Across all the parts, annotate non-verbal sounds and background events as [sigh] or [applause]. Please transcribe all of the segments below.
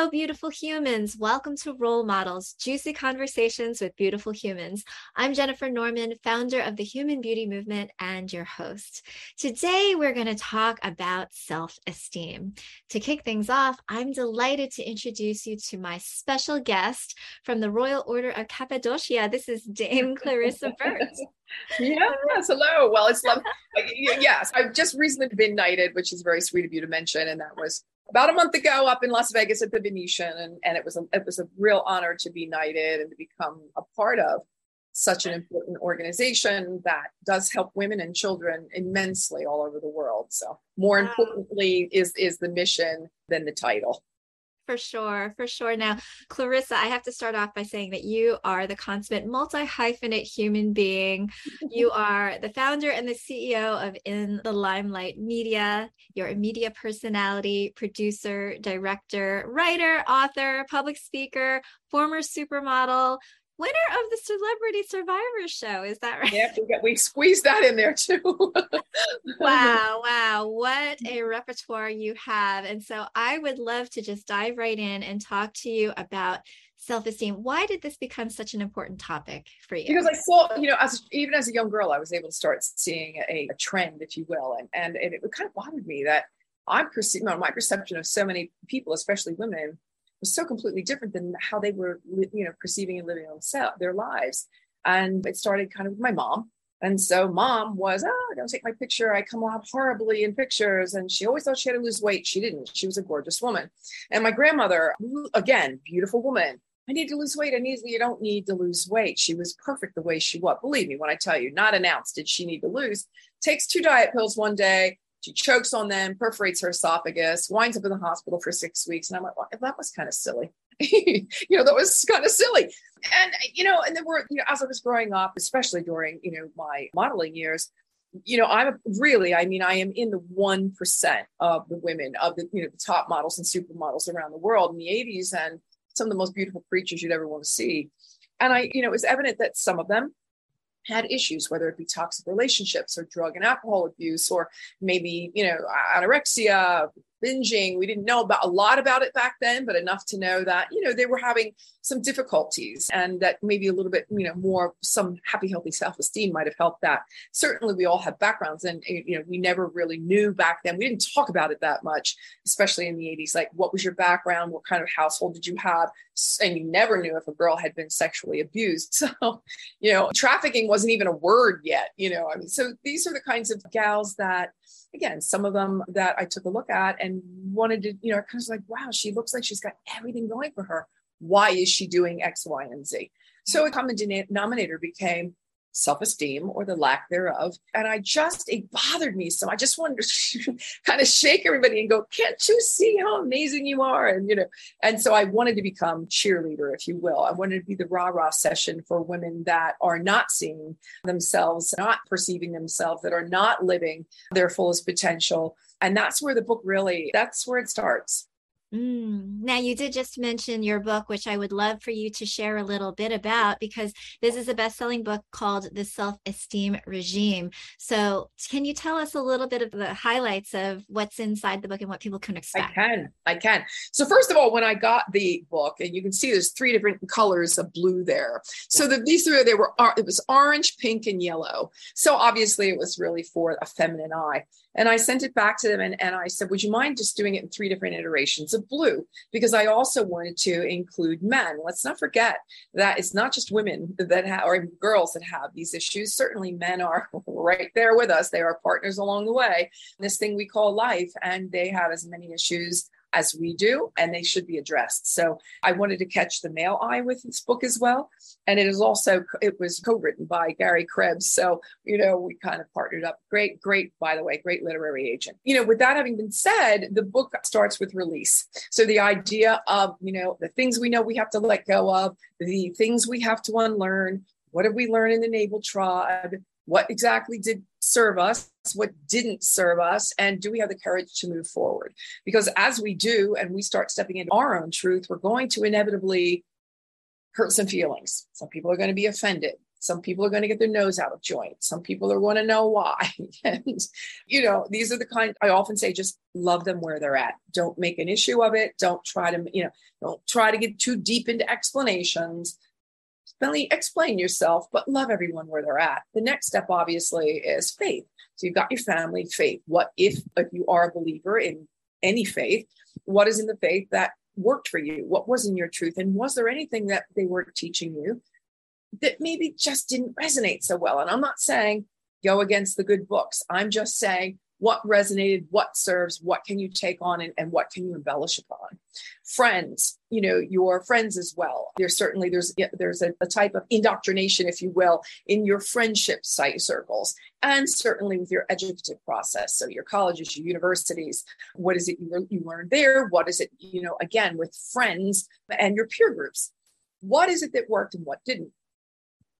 Hello, beautiful humans. Welcome to Role Models, Juicy Conversations with Beautiful Humans. I'm Jennifer Norman, founder of the Human Beauty Movement and your host. Today, we're going to talk about self esteem. To kick things off, I'm delighted to introduce you to my special guest from the Royal Order of Cappadocia. This is Dame [laughs] Clarissa Burt. yes, hello. Well, it's love. yes, I've just recently been knighted, which is very sweet of you to mention, and that was about a month ago up in Las Vegas at the Venetian, and, and it was a, it was a real honor to be knighted and to become a part of such an important organization that does help women and children immensely all over the world. So more importantly is is the mission than the title. For sure, for sure. Now, Clarissa, I have to start off by saying that you are the consummate multi hyphenate human being. You [laughs] are the founder and the CEO of In the Limelight Media. You're a media personality, producer, director, writer, author, public speaker, former supermodel, winner of the Celebrity Survivor Show. Is that right? Yeah, we, we squeezed that in there too. [laughs] wow, wow. What a repertoire you have. And so I would love to just dive right in and talk to you about self-esteem why did this become such an important topic for you because i saw you know as even as a young girl i was able to start seeing a, a trend if you will and, and and it kind of bothered me that i'm perceiving my perception of so many people especially women was so completely different than how they were, you know, perceiving and living their lives. And it started kind of with my mom. And so mom was, oh, don't take my picture. I come out horribly in pictures. And she always thought she had to lose weight. She didn't. She was a gorgeous woman. And my grandmother, again, beautiful woman. I need to lose weight. I need, you don't need to lose weight. She was perfect the way she was. Believe me when I tell you, not announced did she need to lose. Takes two diet pills one day, she chokes on them, perforates her esophagus, winds up in the hospital for six weeks. And I'm like, well, that was kind of silly. [laughs] you know, that was kind of silly. And, you know, and then we're, you know, as I was growing up, especially during, you know, my modeling years, you know, I'm really, I mean, I am in the 1% of the women of the, you know, the top models and supermodels around the world in the 80s and some of the most beautiful creatures you'd ever want to see. And I, you know, it was evident that some of them had issues, whether it be toxic relationships or drug and alcohol abuse, or maybe, you know, anorexia, binging. We didn't know about a lot about it back then, but enough to know that, you know, they were having some difficulties and that maybe a little bit, you know, more some happy, healthy self-esteem might have helped that. Certainly we all have backgrounds and, eh, you know, we never really knew back then. We didn't talk about it that much, especially in the 80s. Like, what was your background? What kind of household did you have? And you never knew if a girl had been sexually abused. [laughs] So, you know, trafficking wasn't even a word yet, you know, I mean, so these are the kinds of gals that again, some of them that I took a look at and wanted to, you know, kind of like, wow, she looks like she's got everything going for her. Why is she doing X, Y, and Z? So a common denominator became self esteem or the lack thereof. And I just, it bothered me. So I just wanted to [laughs] kind of shake everybody and go, can't you see how amazing you are? And, you know, and so I wanted to become cheerleader, if you will. I wanted to be the rah rah session for women that are not seeing themselves, not perceiving themselves, that are not living their fullest potential. And that's where the book really, that's where it starts. Mm. Now, you did just mention your book, which I would love for you to share a little bit about because this is a best selling book called The Self Esteem Regime. So, can you tell us a little bit of the highlights of what's inside the book and what people can expect? I can. I can. So, first of all, when I got the book, and you can see there's three different colors of blue there. So, the, these three, they were, it was orange, pink, and yellow. So, obviously, it was really for a feminine eye. And I sent it back to them and, and I said, Would you mind just doing it in three different iterations of blue? Because I also wanted to include men. Let's not forget that it's not just women that have, or girls that have these issues. Certainly, men are [laughs] right there with us. They are partners along the way, this thing we call life, and they have as many issues as we do, and they should be addressed. So I wanted to catch the male eye with this book as well. And it is also, it was co-written by Gary Krebs. So, you know, we kind of partnered up. Great, great, by the way, great literary agent. You know, with that having been said, the book starts with release. So the idea of, you know, the things we know we have to let go of, the things we have to unlearn, what did we learn in the naval tribe? What exactly did serve us? What didn't serve us? And do we have the courage to move forward? Because as we do and we start stepping into our own truth, we're going to inevitably hurt some feelings. Some people are going to be offended. Some people are going to get their nose out of joint. Some people are going to know why. [laughs] and, you know, these are the kind I often say just love them where they're at. Don't make an issue of it. Don't try to, you know, don't try to get too deep into explanations. Simply explain yourself, but love everyone where they're at. The next step, obviously, is faith. So you've got your family faith. What if, if you are a believer in any faith, what is in the faith that worked for you? What was in your truth? And was there anything that they weren't teaching you that maybe just didn't resonate so well? And I'm not saying go against the good books. I'm just saying what resonated, what serves, what can you take on, and, and what can you embellish upon. Friends, you know, your friends as well. There's certainly there's there's a, a type of indoctrination, if you will, in your friendship site circles, and certainly with your educative process. So your colleges, your universities, what is it you, you learned there? What is it, you know, again with friends and your peer groups? What is it that worked and what didn't?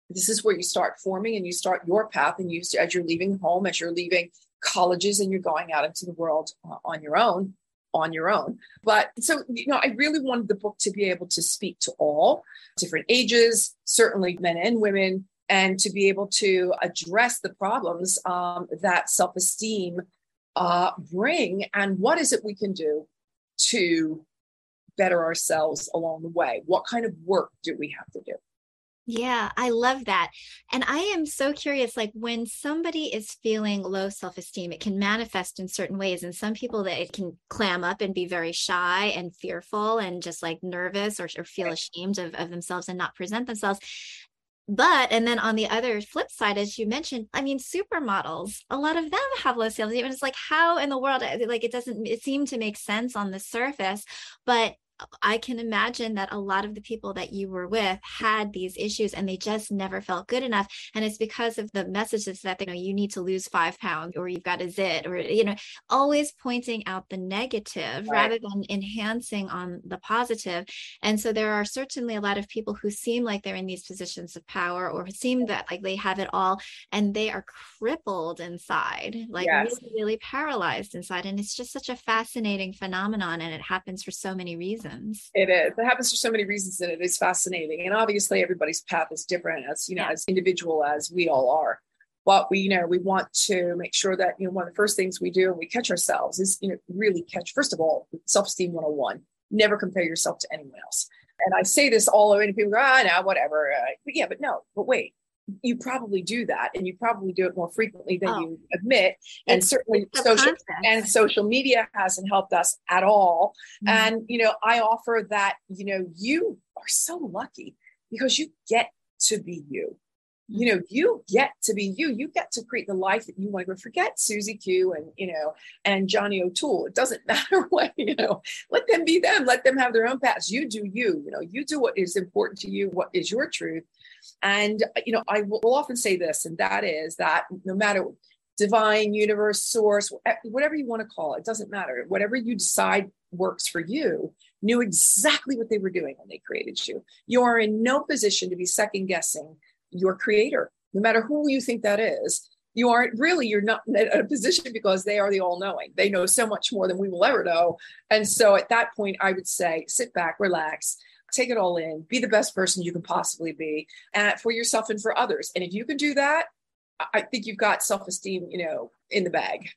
This is where you start forming and you start your path and you as you're leaving home, as you're leaving colleges and you're going out into the world uh, on your own on your own. But so you know i really wanted the book to be able to speak to all different ages certainly men and women and to be able to address the problems um, that self-esteem uh, bring and what is it we can do to better ourselves along the way? What kind of work do we have to do yeah, I love that. And I am so curious like when somebody is feeling low self-esteem, it can manifest in certain ways and some people that it can clam up and be very shy and fearful and just like nervous or, or feel ashamed of, of themselves and not present themselves. But and then on the other flip side, as you mentioned, I mean, supermodels, a lot of them have low self-esteem. It's like how in the world, uh, like it doesn't it seem to make sense on the surface, but I can imagine that a lot of the people that you were with had these issues and they just never felt good enough. And it's because of the messages that they you know you need to lose five pounds or you've got a zit or you know, always pointing out the negative right. rather than enhancing on the positive. And so there are certainly a lot of people who seem like they're in these positions of power or seem that like they have it all and they are crippled inside, like yes. really, really paralyzed inside. And it's just such a fascinating phenomenon and it happens for so many reasons reasons. It is. It happens for so many reasons, and it is fascinating. And obviously, everybody's path is different, as you know, yeah. as individual as we all are. But we, you know, we want to make sure that you know one of the first things we do when we catch ourselves is you know really catch. First of all, self-esteem 101. Never compare yourself to anyone else. And I say this all over, and people go, ah, no, whatever. Uh, but yeah, but no, but wait, you probably do that and you probably do it more frequently than oh. you admit. And it's, certainly it's social and social media hasn't helped us at all. Mm-hmm. and you know i offer that you know you are so lucky because you get to be you. You know you get to be you. You get to create the life that you want to forget susie q and you know and johnny o'toole. It doesn't [laughs] matter what you know let them be them. Let them have their own paths. You do you. You know you do what is important to you what is your truth and, you know, I will often say this, and that is that no matter divine, universe, source, eh, whatever you want to call it, it doesn't matter. Whatever you decide works for you, knew exactly what they were doing when they created you. You are in no position to be second guessing your creator, no matter who you think that is. You aren't really, you're not in a position because they are the all knowing. They know so much more than we will ever know. And so at that point, I would say sit back, relax, take it all in, be the best person you can possibly be and for yourself and for others. And if you can do that, I think you've got self-esteem, you know, in the bag.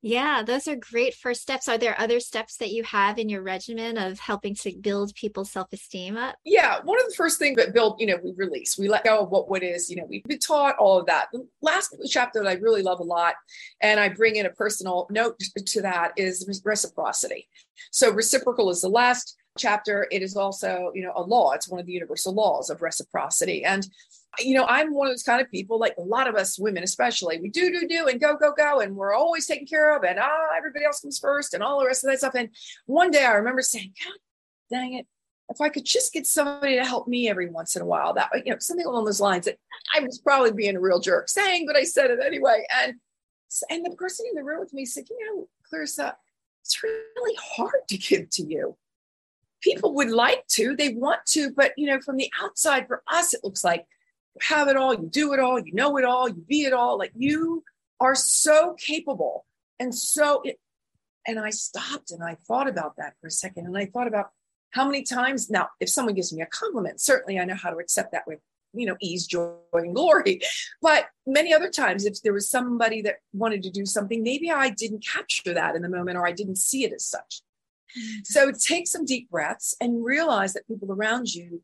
Yeah, those are great first steps. Are there other steps that you have in your regimen of helping to build people's self-esteem up? Yeah, one of the first things that build, you know, we release, we let go of what what is, you know, we've been taught all of that. The last chapter that I really love a lot, and I bring in a personal note to that is reciprocity. So reciprocal is the last chapter, it is also, you know, a law. It's one of the universal laws of reciprocity. And, you know, I'm one of those kind of people, like a lot of us women, especially, we do, do, do, and go, go, go. And we're always taken care of. And ah, everybody else comes first and all the rest of that stuff. And one day I remember saying, God dang it. If I could just get somebody to help me every once in a while, that, you know, something along those lines that I was probably being a real jerk saying, but I said it anyway. And, and the person in the room with me said, you know, Clarissa, it's really hard to give to you people would like to, they want to, but you know, from the outside, for us, it looks like you have it all, you do it all, you know it all, you be it all. Like you are so capable. And so it, and I stopped and I thought about that for a second. And I thought about how many times now, if someone gives me a compliment, certainly I know how to accept that with you know, ease, joy, and glory. But many other times, if there was somebody that wanted to do something, maybe I didn't capture that in the moment or I didn't see it as such. So take some deep breaths and realize that people around you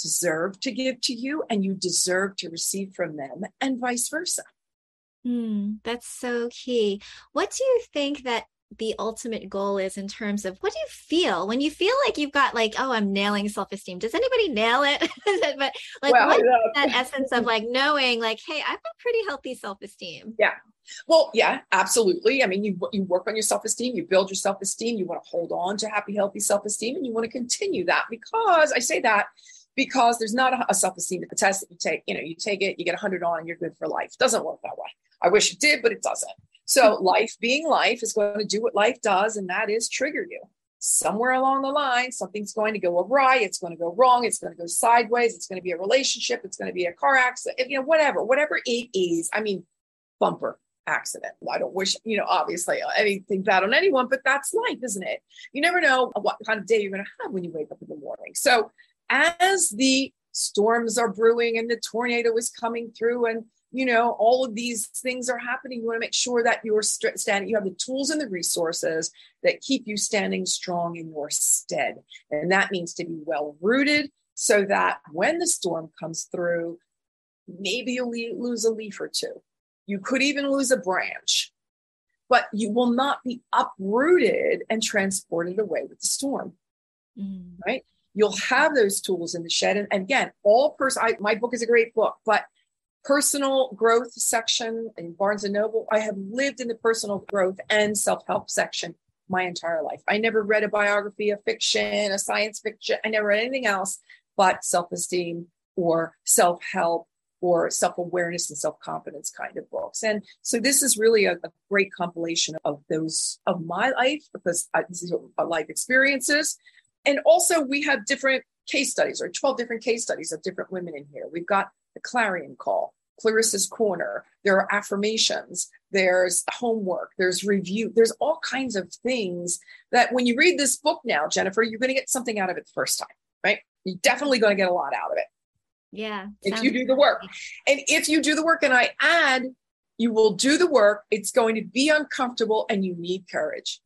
deserve to give to you and you deserve to receive from them and vice versa. Mm, that's so key. What do you think that the ultimate goal is in terms of what do you feel? When you feel like you've got like oh i'm nailing self-esteem does anybody nail it? [laughs] But like well, what that essence of like knowing like hey i've got pretty healthy self-esteem? Yeah well yeah absolutely i mean you you work on your self-esteem you build your self-esteem you want to hold on to happy healthy self-esteem and you want to continue that because i say that because there's not a, a self-esteem test that you take you know you take it you get 100 on and you're good for life it doesn't work that way i wish it did but it doesn't so hmm. life being life is going to do what life does, and that is trigger you. Somewhere along the line, something's going to go awry. It's going to go wrong. It's going to go sideways. It's going to be a relationship. It's going to be a car accident. You know, whatever, whatever it is. I mean, bumper accident. I don't wish, you know, obviously uh, anything bad on anyone, but that's life, isn't it? You never know what kind of day you're going to have when you wake up in the morning. So as the storms are brewing and the tornado is coming through and you know all of these things are happening you want to make sure that you're standing you have the tools and the resources that keep you standing strong in your stead and that means to be well rooted so that when the storm comes through maybe you'll lose a leaf or two you could even lose a branch but you will not be uprooted and transported away with the storm mm. right you'll have those tools in the shed and, and again all person my book is a great book but personal growth section in Barnes and Noble. I have lived in the personal growth and self help section my entire life. I never read a biography, a fiction, a science fiction. I never read anything else but self esteem or self help or self awareness and self confidence kind of books. And so this is really a, a, great compilation of those of my life because I, this is a life experiences. And also, we have different case studies or 12 different case studies of different women in here. We've got the clarion call, Clarissa's Corner. There are affirmations, there's homework, there's review, there's all kinds of things that when you read this book now, Jennifer, you're going to get something out of it the first time, right? You're definitely going to get a lot out of it. Yeah. If you do the work. And if you do the work, and I add, you will do the work, it's going to be uncomfortable and you need courage.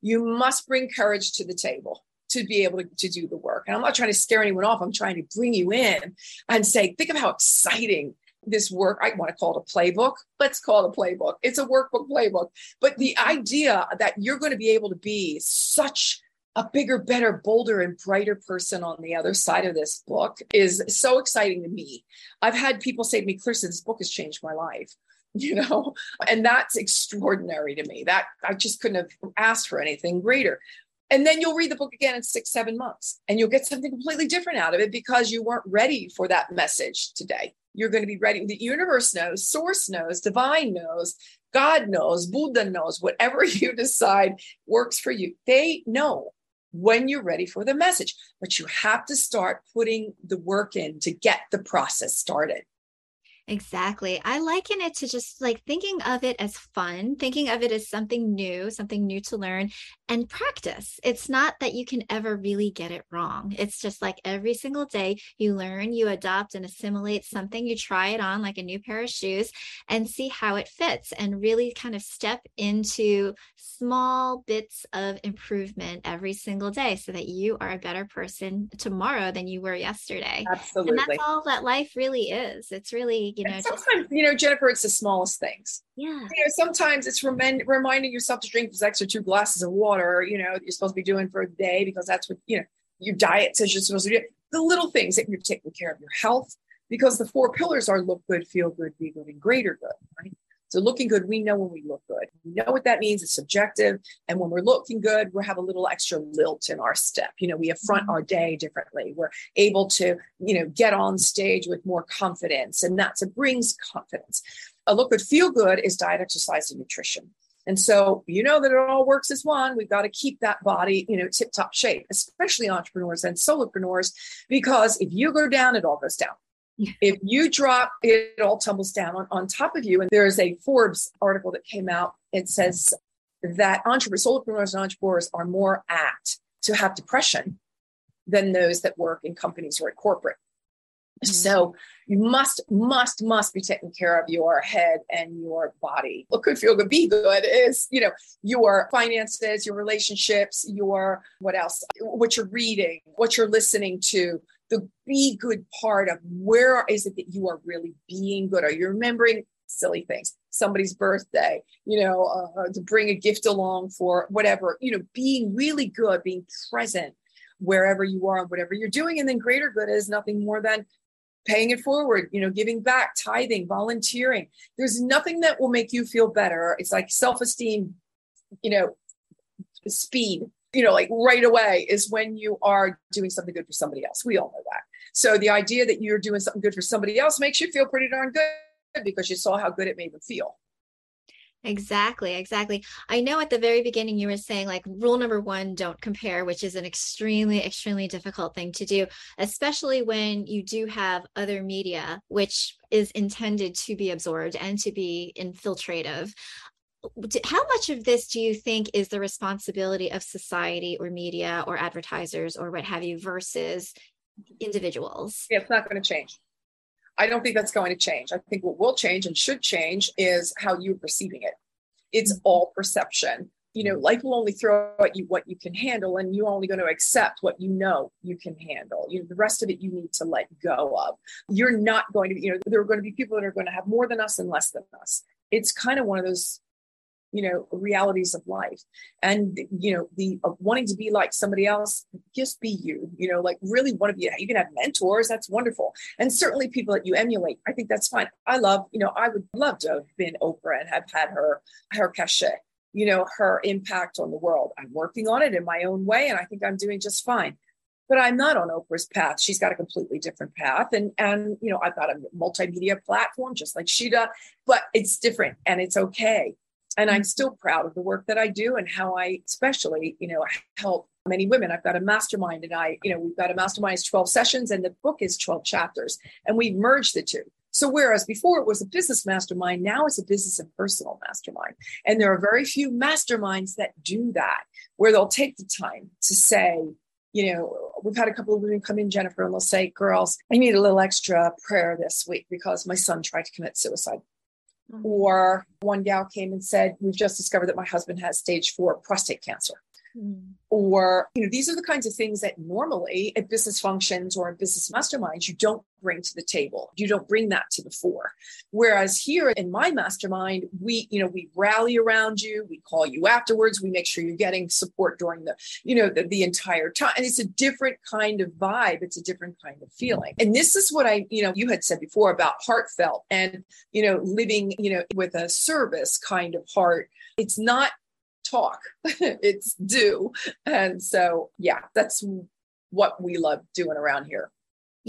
You must bring courage to the table to be able to, to do the work. And I'm not trying to scare anyone off. I'm trying to bring you in and say, think of how exciting this work. I want to call it a playbook. Let's call it a playbook. It's a workbook playbook. But the mm-hmm. idea that you're going to be able to be such a bigger, better, bolder, and brighter person on the other side of this book is so exciting to me. I've had people say to me, Clarissa, this book has changed my life. [laughs] You know, and that's extraordinary to me. That I just couldn't have asked for anything greater. And then you'll read the book again in six, seven months, and you'll get something completely different out of it because you weren't ready for that message today. You're going to be ready. The universe knows, source knows, divine knows, God knows, Buddha knows, whatever [laughs] you decide works for you. They know when you're ready for the message, but you have to start putting the work in to get the process started. Exactly. I liken it to just like thinking of it as fun, thinking of it as something new, something new to learn and practice. It's not that you can ever really get it wrong. It's just like every single day you learn, you adopt and assimilate something, you try it on like a new pair of shoes and see how it fits and really kind of step into small bits of improvement every single day so that you are a better person tomorrow than you were yesterday. Absolutely. And that's all that life really is. It's really you know and sometimes just, you know jennifer it's the smallest things yeah you know sometimes it's rem- reminding yourself to drink these extra two glasses of water you know you're supposed to be doing for a day because that's what you know your diet says you're supposed to do the little things that you're taking care of your health because the four pillars are look good feel good be good and greater good right so looking good, we know when we look good. We know what that means. It's subjective. And when we're looking good, we have a little extra lilt in our step. You know, we affront mm-hmm. our day differently. We're able to, you know, get on stage with more confidence. And that's it brings confidence. A look good, feel good is diet, exercise, and nutrition. And so you know that it all works as one. We've got to keep that body, you know, tip top shape, especially entrepreneurs and solopreneurs, because if you go down, it all goes down if you drop, it all tumbles down on, on top of you. And there's a Forbes article that came out. It says that entrepreneurs, solopreneurs and entrepreneurs are more apt to have depression than those that work in companies or at corporate. Mm-hmm. So you must, must, must be taking care of your head and your body. What could feel good, be good is, you know, your finances, your relationships, your what else, what you're reading, what you're listening to, the be good part of where is it that you are really being good? Are you remembering silly things? Somebody's birthday, you know, uh, to bring a gift along for whatever, you know, being really good, being present wherever you are and whatever you're doing. And then greater good is nothing more than paying it forward, you know, giving back, tithing, volunteering. There's nothing that will make you feel better. It's like self esteem, you know, speed, you know, like right away is when you are doing something good for somebody else. We all know that. So the idea that you're doing something good for somebody else makes you feel pretty darn good because you saw how good it made them feel. Exactly, exactly. I know at the very beginning you were saying like rule number one, don't compare, which is an extremely, extremely difficult thing to do, especially when you do have other media, which is intended to be absorbed and to be infiltrative. How much of this do you think is the responsibility of society or media or advertisers or what have you versus individuals? Yeah, it's not going to change. I don't think that's going to change. I think what will change and should change is how you're perceiving it. It's mm-hmm. all perception. You know, life will only throw at you what you can handle, and you're only going to accept what you know you can handle. You know, the rest of it you need to let go of. You're not going to, you know, there are going to be people that are going to have more than us and less than us. It's kind of one of those you know realities of life. And you know the wanting to be like somebody else just be you you know like really want to be you can have mentors that's wonderful. And certainly people that you emulate i think that's fine. I love you know i would love to have been oprah and have had her her cachet you know her impact on the world. I'm working on it in my own way and i think i'm doing just fine. But I'm not on Oprah's path. She's got a completely different path. And, and, you know, I've got a multimedia platform just like she does, but it's different and it's okay and i'm mm-hmm. still proud of the work that i do and how i especially you know help many women. I've got a mastermind and i you know we've got a mastermind is 12 sessions and the book is 12 chapters. And we've merged the two. So whereas before it was a business mastermind now it's a business and personal mastermind. And there are very few masterminds that do that where they'll take the time to say you know, we've had a couple of women come in, Jennifer, and they'll say, Girls, I need a little extra prayer this week because my son tried to commit suicide. Or one gal came and said, We've just discovered that my husband has stage four prostate cancer. Mm. Or, you know, these are the kinds of things that normally at business functions or in business masterminds, you don't bring to the table. You don't bring that to the fore. Whereas here in my mastermind, we, you know, we rally around you, we call you afterwards, we make sure you're getting support during the, you know, the, the entire time. And it's a different kind of vibe. It's a different kind of feeling. And this is what I, you know, you had said before about heartfelt and, you know, living, you know, with a service kind of heart. It's not talk, [laughs] it's do. And so, yeah, that's what we love doing around here.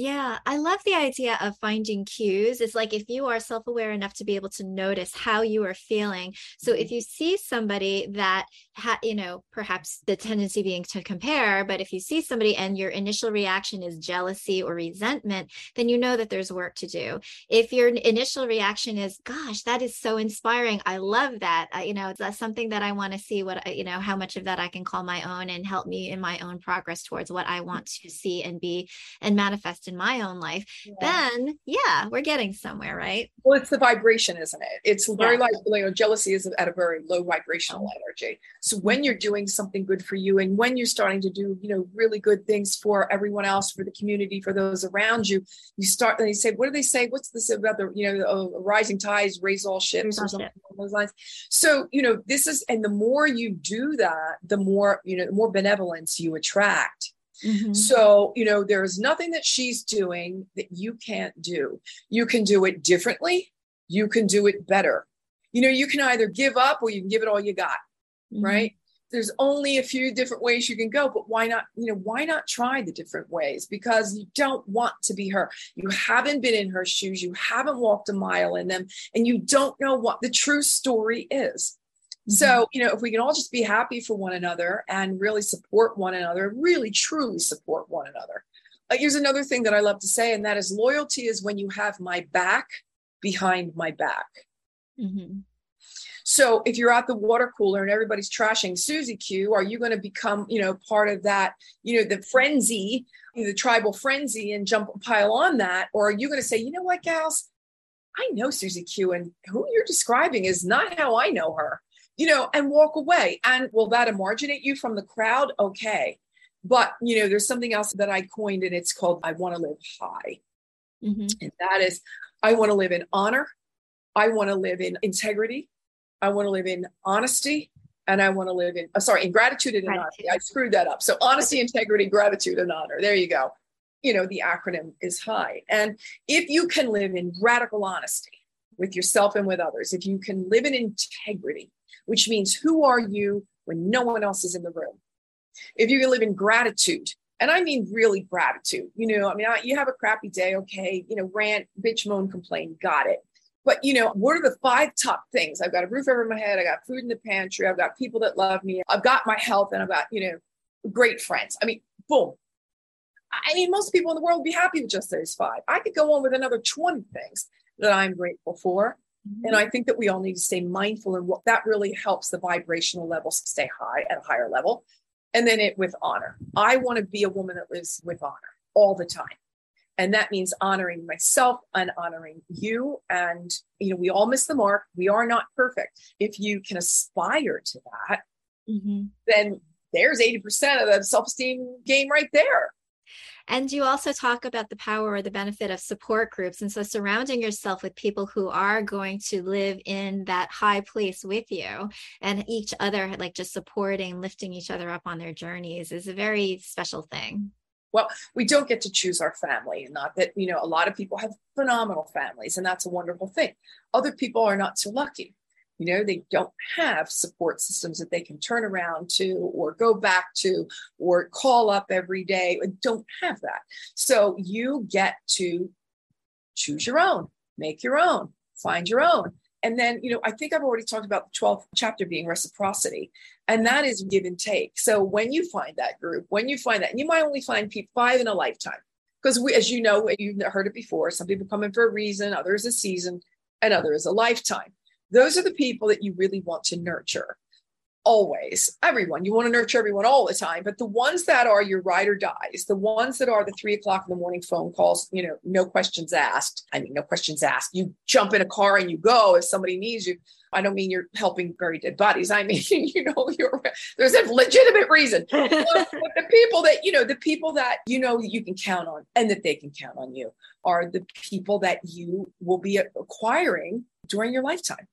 Yeah, I love the idea of finding cues. It's like if you are self aware enough to be able to notice how you are feeling. So if mm-hmm. you see somebody that, ha- you know, perhaps the tendency being to compare, but if you see somebody and your initial reaction is jealousy or resentment, then you know that there's work to do. If your initial reaction is, gosh, that is so inspiring. I love that. I, you know, that's something that I want to see what, you know, how much of that I can call my own and help me in my own progress towards what I want to see and be and manifest in my own life, yeah. then yeah, we're getting somewhere, right? Well, it's the vibration, isn't it? It's very yeah. like you know, jealousy is at a very low vibrational energy. So when you're doing something good for you, and when you're starting to do you know really good things for everyone else, for the community, for those around you, you start. And you say, what do they say? What's this about the you know uh, rising tides raise all ships or something along those lines? So you know this is, and the more you do that, the more you know, the more benevolence you attract Mm-hmm. So, you know, there is nothing that she's doing that you can't do. You can do it differently, you can do it better. You know, you can either give up or you can give it all you got, mm-hmm. right? There's only a few different ways you can go, but why not, you know, why not try the different ways? Because you don't want to be her. You haven't been in her shoes, you haven't walked a mile in them, and you don't know what the true story is. So, mm-hmm. you know, if we can all just be happy for one another and really support one another, really truly support one another. Uh, here's another thing that I love to say, and that is loyalty is when you have my back behind my back. Mm-hmm. So if you're at the water cooler and everybody's trashing Susie Q, are you going to become, you know, part of that, you know, the frenzy, the tribal frenzy and jump pile on that? Or are you going to say, you know what, gals, I know Susie Q and who you're describing is not how I know her, you know, and walk away. And will that emarginate you from the crowd? Okay. But, you know, there's something else that I coined and it's called I want to live high. Mm-hmm. And that is, I want to live in honor. I want to live in integrity. I want to live in honesty. And I want to live in, uh, sorry, in gratitude and gratitude. honor. I screwed that up. So honesty, integrity, gratitude, and honor. There you go. You know, the acronym is HIGH. And if you can live in radical honesty with yourself and with others, if you can live in integrity, which means who are you when no one else is in the room? If you live in gratitude, and I mean really gratitude. You know, I mean, I, you have a crappy day, okay, you know, rant, bitch, moan, complain, got it. But you know, what are the five top things? I've got a roof over my head, I got food in the pantry, I've got people that love me, I've got my health, and I've got, you know, great friends. I mean, boom. I mean, most people in the world would be happy with just those five. I could go on with another 20 things that I'm grateful for. Mm-hmm. And I think that we all need to stay mindful, and what that really helps the vibrational levels stay high at a higher level and then it with honor. I want to be a woman that lives with honor all the time. And that means honoring myself and honoring you. And, you know, we all miss the mark. We are not perfect. If you can aspire to that, mm-hmm. then there's 80% of the self esteem game right there. And you also talk about the power or the benefit of support groups. And so surrounding yourself with people who are going to live in that high place with you and each other, like just supporting, lifting each other up on their journeys is a very special thing. Well, we don't get to choose our family, and not that, you know, a lot of people have phenomenal families, and that's a wonderful thing. Other people are not so lucky. You know, they don't have support systems that they can turn around to or go back to or call up every day. Uh, don't have that. So you get to choose your own, make your own, find your own. And then, you know, I think I've already talked about the 12th chapter being reciprocity, and that is give and take. So when you find that group, when you find that, you might only find people five in a lifetime, because we, as you know, you've heard it before, some people come in for a reason, others a season, and others a lifetime. Those are the people that you really want to nurture. Always, everyone. You want to nurture everyone all the time, but the ones that are your ride or dies, the ones that are the three o'clock in the morning phone calls, you know, no questions asked. I mean, no questions asked. You jump in a car and you go if somebody needs you. I don't mean you're helping bury dead bodies. I [laughs] mean, you know, you're there's a legitimate reason. [laughs] but the people that, you know, the people that you know you can count on and that they can count on you are the people that you will be acquiring during your lifetime.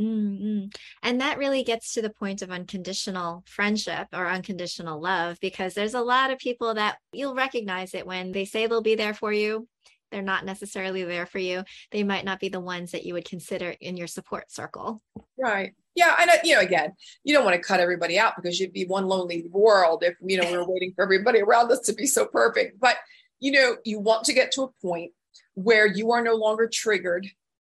Mm-hmm. And that really gets to the point of unconditional friendship or unconditional love because there's a lot of people that you'll recognize it when they say they'll be there for you. They're not necessarily there for you. They might not be the ones that you would consider in your support circle. Right. Yeah. And, you know, again, you don't want to cut everybody out because you'd be one lonely world if, you know, we are [laughs] waiting for everybody around us to be so perfect. But, you know, you want to get to a point where you are no longer triggered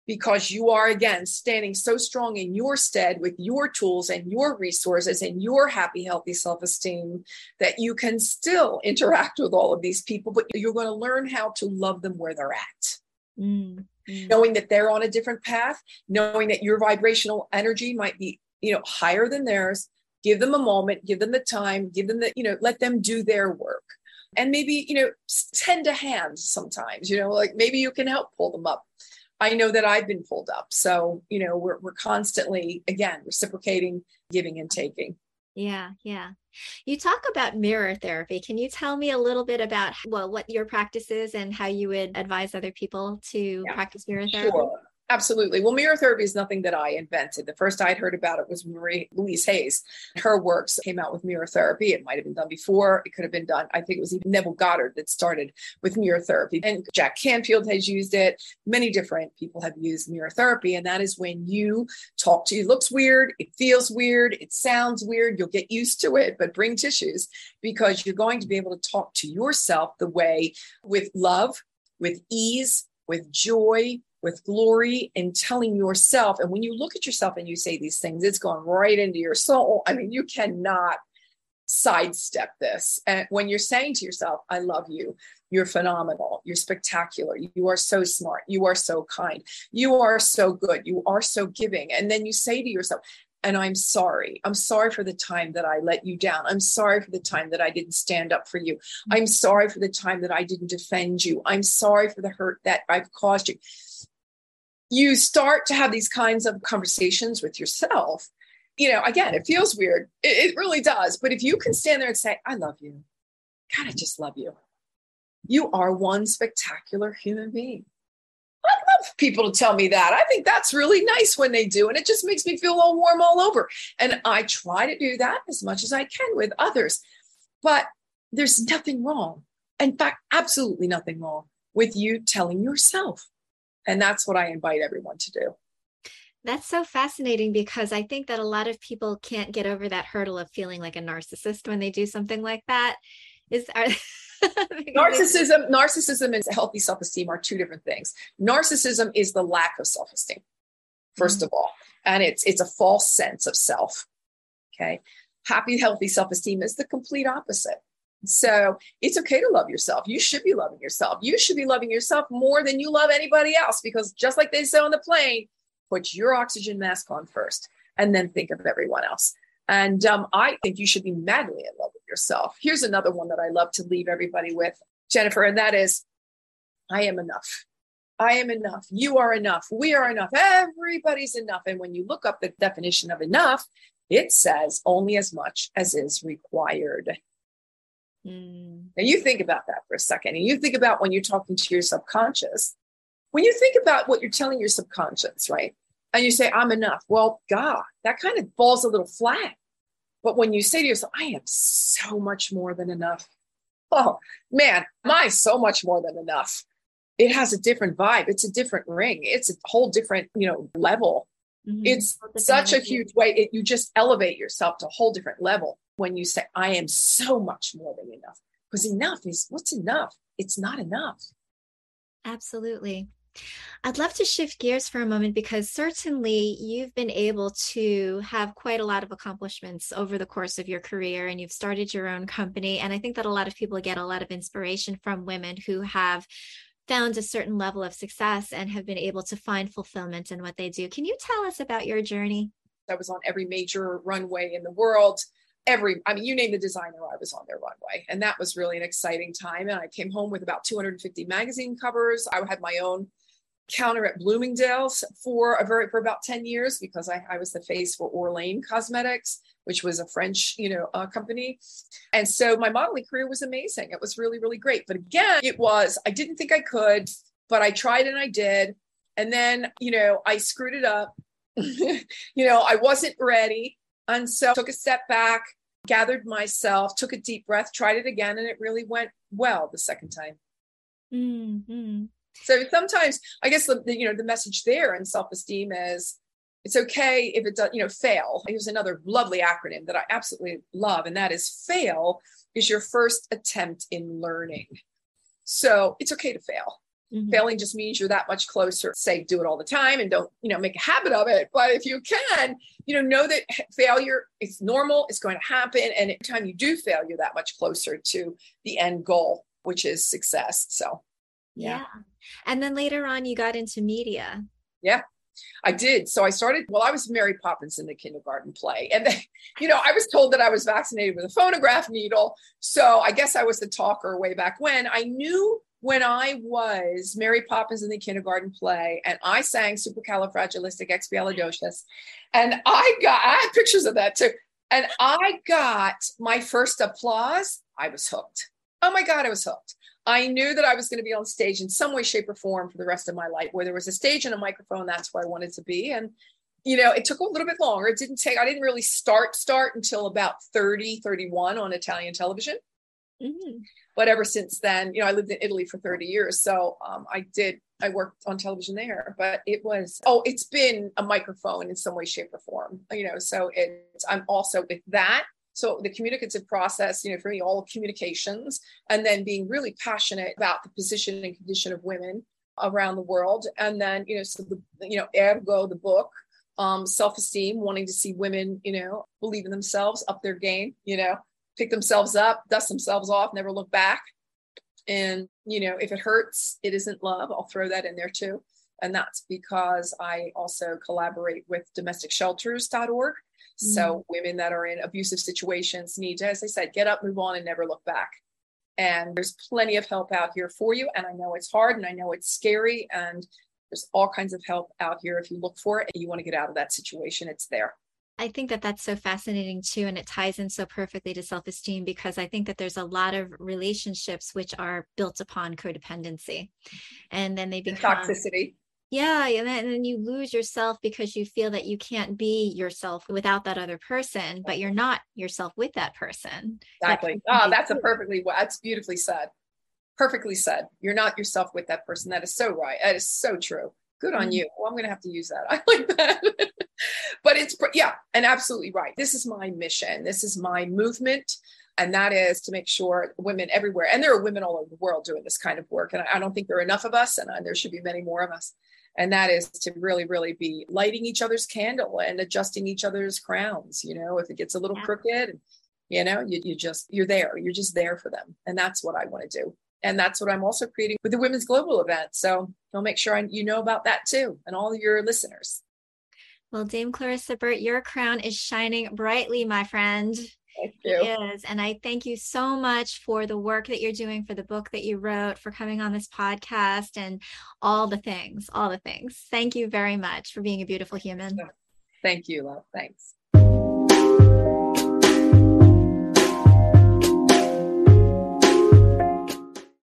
because you are again standing so strong in your stead with your tools and your resources and your happy healthy self-esteem that you can still [laughs] interact with all of these people but you're going to learn how to love them where they're at. Mm-hmm. knowing that they're on a different path knowing that your vibrational energy might be you know higher than theirs give them a moment give them the time give them the you know let them do their work. And maybe you know tend a hand sometimes you know like maybe you can help pull them up I know that I've been pulled up. So, you know, we're, we're constantly, again, reciprocating, giving and taking. Yeah, yeah. You talk about mirror therapy. Can you tell me a little bit about well what your practice is and how you would advise other people to yeah, practice mirror therapy? Sure. Absolutely. Well, mirror therapy is nothing that I invented. The first I'd heard about it was Marie Louise Hayes. Her works came out with mirror therapy. It might have been done before. It could have been done. I think it was even Neville Goddard that started with mirror therapy. And Jack Canfield has used it. Many different people have used mirror therapy. And that is when you talk to. It looks weird. It feels weird. It sounds weird. You'll get used to it, but bring tissues because you're going to be able to talk to yourself the way with love, with ease, with joy, with glory and telling yourself. And when you look at yourself and you say these things, it's going right into your soul. I mean, you cannot sidestep this. And when you're saying to yourself, I love you, you're phenomenal, you're spectacular, you are so smart, you are so kind, you are so good, you are so giving. And then you say to yourself, and I'm sorry. I'm sorry for the time that I let you down. I'm sorry for the time that I didn't stand up for you. I'm sorry for the time that I didn't defend you. I'm sorry for the hurt that I've caused you. You start to have these kinds of conversations with yourself you know, again, it feels weird. It, it really does. But if you can stand there and say, I love you, God, I just love you. You are one spectacular human being. I love people to tell me that. I think that's really nice when they do. And it just makes me feel all warm all over. And I try to do that as much as I can with others. But there's nothing wrong. In fact, absolutely nothing wrong with you telling yourself. And that's what I invite everyone to do. That's so fascinating because I think that a lot of people can't get over that hurdle of feeling like a narcissist when they do something like that. Is are, [laughs] narcissism narcissism and healthy self-esteem are two different things. Narcissism is the lack of self-esteem. 1st mm-hmm. of all, and it's it's a false sense of self. Okay? Happy healthy self-esteem is the complete opposite. So it's okay to love yourself. You should be loving yourself. You should be loving yourself more than you love anybody else because just like they say on the plane, put your oxygen mask on first and then think of everyone else. And um, I think you should be madly in love with yourself. Here's another one that I love to leave everybody with, Jennifer, and that is I am enough. I am enough. You are enough. We are enough. Everybody's enough. And when you look up the definition of enough, it says only as much as is required. Mm. Now, you think about that for a second, and you think about when you're talking to your subconscious. When you think about what you're telling your subconscious, right? and you say, I'm enough. Well, God, that kind of falls a little flat. But when you say to yourself, I am so much more than enough. Oh man, mine's so much more than enough. It has a different vibe. It's a different ring. It's a whole different, you know, level. Mm-hmm. It's such a huge way. It, you just elevate yourself to a whole different level when you say, I am so much more than enough. Because enough is what's enough? It's not enough. Absolutely. I'd love to shift gears for a moment because certainly you've been able to have quite a lot of accomplishments over the course of your career and you've started your own company. And I think that a lot of people get a lot of inspiration from women who have found a certain level of success and have been able to find fulfillment in what they do. Can you tell us about your journey? I was on every major runway in the world every i mean you name the designer i was on their runway and that was really an exciting time and i came home with about 250 magazine covers i had my own counter at Bloomingdale's for a very for about 10 years because I, I was the face for Orlane Cosmetics, which was a French, you know, uh, company. And so my modeling career was amazing. It was really, really great. But again, it was, I didn't think I could, but I tried and I did. And then, you know, I screwed it up. [laughs] you know, I wasn't ready. And so took a step back, gathered myself, took a deep breath, tried it again, and it really went well the second time. Mm-hmm. So sometimes I guess the, the you know the message there in self-esteem is it's okay if it does you know fail. Here's another lovely acronym that I absolutely love, and that is fail is your first attempt in learning. So it's okay to fail. Mm-hmm. Failing just means you're that much closer. Say, do it all the time and don't, you know, make a habit of it. But if you can, you know, know that failure is normal, it's going to happen. And every time you do fail, you're that much closer to the end goal, which is success. So yeah. yeah. And then later on, you got into media. Yeah. I did. So I started, well, I was Mary Poppins in the kindergarten play. And, then, [laughs] you know, I was told that I was vaccinated with a phonograph needle. So I guess I was the talker way back when. I knew when I was Mary Poppins in the kindergarten play and I sang supercalifragilisticexpialidocious. And I got, I had pictures of that too. And I got my first applause. I was hooked. Oh my God, I was hooked. I knew that I was going to be on stage in some way, shape, or form for the rest of my life. Where there was a stage and a microphone, that's where I wanted to be. And, you know, it took a little bit longer. It didn't take, I didn't really start, start until about 30, 31 on Italian television. Mm-hmm. But ever since then, you know, I lived in Italy for 30 years. So um, I did, I worked on television there, but it was, oh, it's been a microphone in some way, shape, or form, you know, so it's, I'm also with that so the communicative process, you know, for me, all communications, and then being really passionate about the position and condition of women around the world. And then, you know, so the, you know, ergo, the book, um, self-esteem, wanting to see women, you know, believe in themselves, up their game, you know, pick themselves up, dust themselves off, never look back. And, you know, if it hurts, it isn't love. I'll throw that in there too. And that's because I also collaborate with domesticshelters.org. Mm. So women that are in abusive situations need to, as I said, get up, move on, and never look back. And there's plenty of help out here for you. And I know it's hard and I know it's scary. And there's all kinds of help out here. If you look for it and you want to get out of that situation, it's there. I think that that's so fascinating too. And it ties in so perfectly to self esteem because I think that there's a lot of relationships which are built upon codependency. And then they become toxicity. Yeah. And then, and then you lose yourself because you feel that you can't be yourself without that other person, but you're mm-hmm. not yourself with that person. Exactly. That oh, that's a perfectly, that's beautifully said. Perfectly said. You're not yourself with that person. That is so right. That is so true. Good on mm-hmm. you. Well, I'm going to have to use that. [laughs] I like that. [laughs] but it's, yeah, and absolutely right. This is my mission. This is my movement. And that is to make sure women everywhere, and there are women all over the world doing this kind of work. And I don't think there are enough of us, and uh, there should be many more of us. And that is to really, really be lighting each other's candle and adjusting each other's crowns. You know, if it gets a little yeah. crooked, you know, you, you just, you're there, you're just there for them. And that's what I want to do. And that's what I'm also creating with the Women's Global event. So I'll make sure I, you know about that too, and all your listeners. Well, Dame Clarissa Burt, your crown is shining brightly, my friend. Thank you. It is. And I thank you so much for the work that you're doing, for the book that you wrote, for coming on this podcast, and all the things, all the things. Thank you very much for being a beautiful human. Thank you, love. Thanks.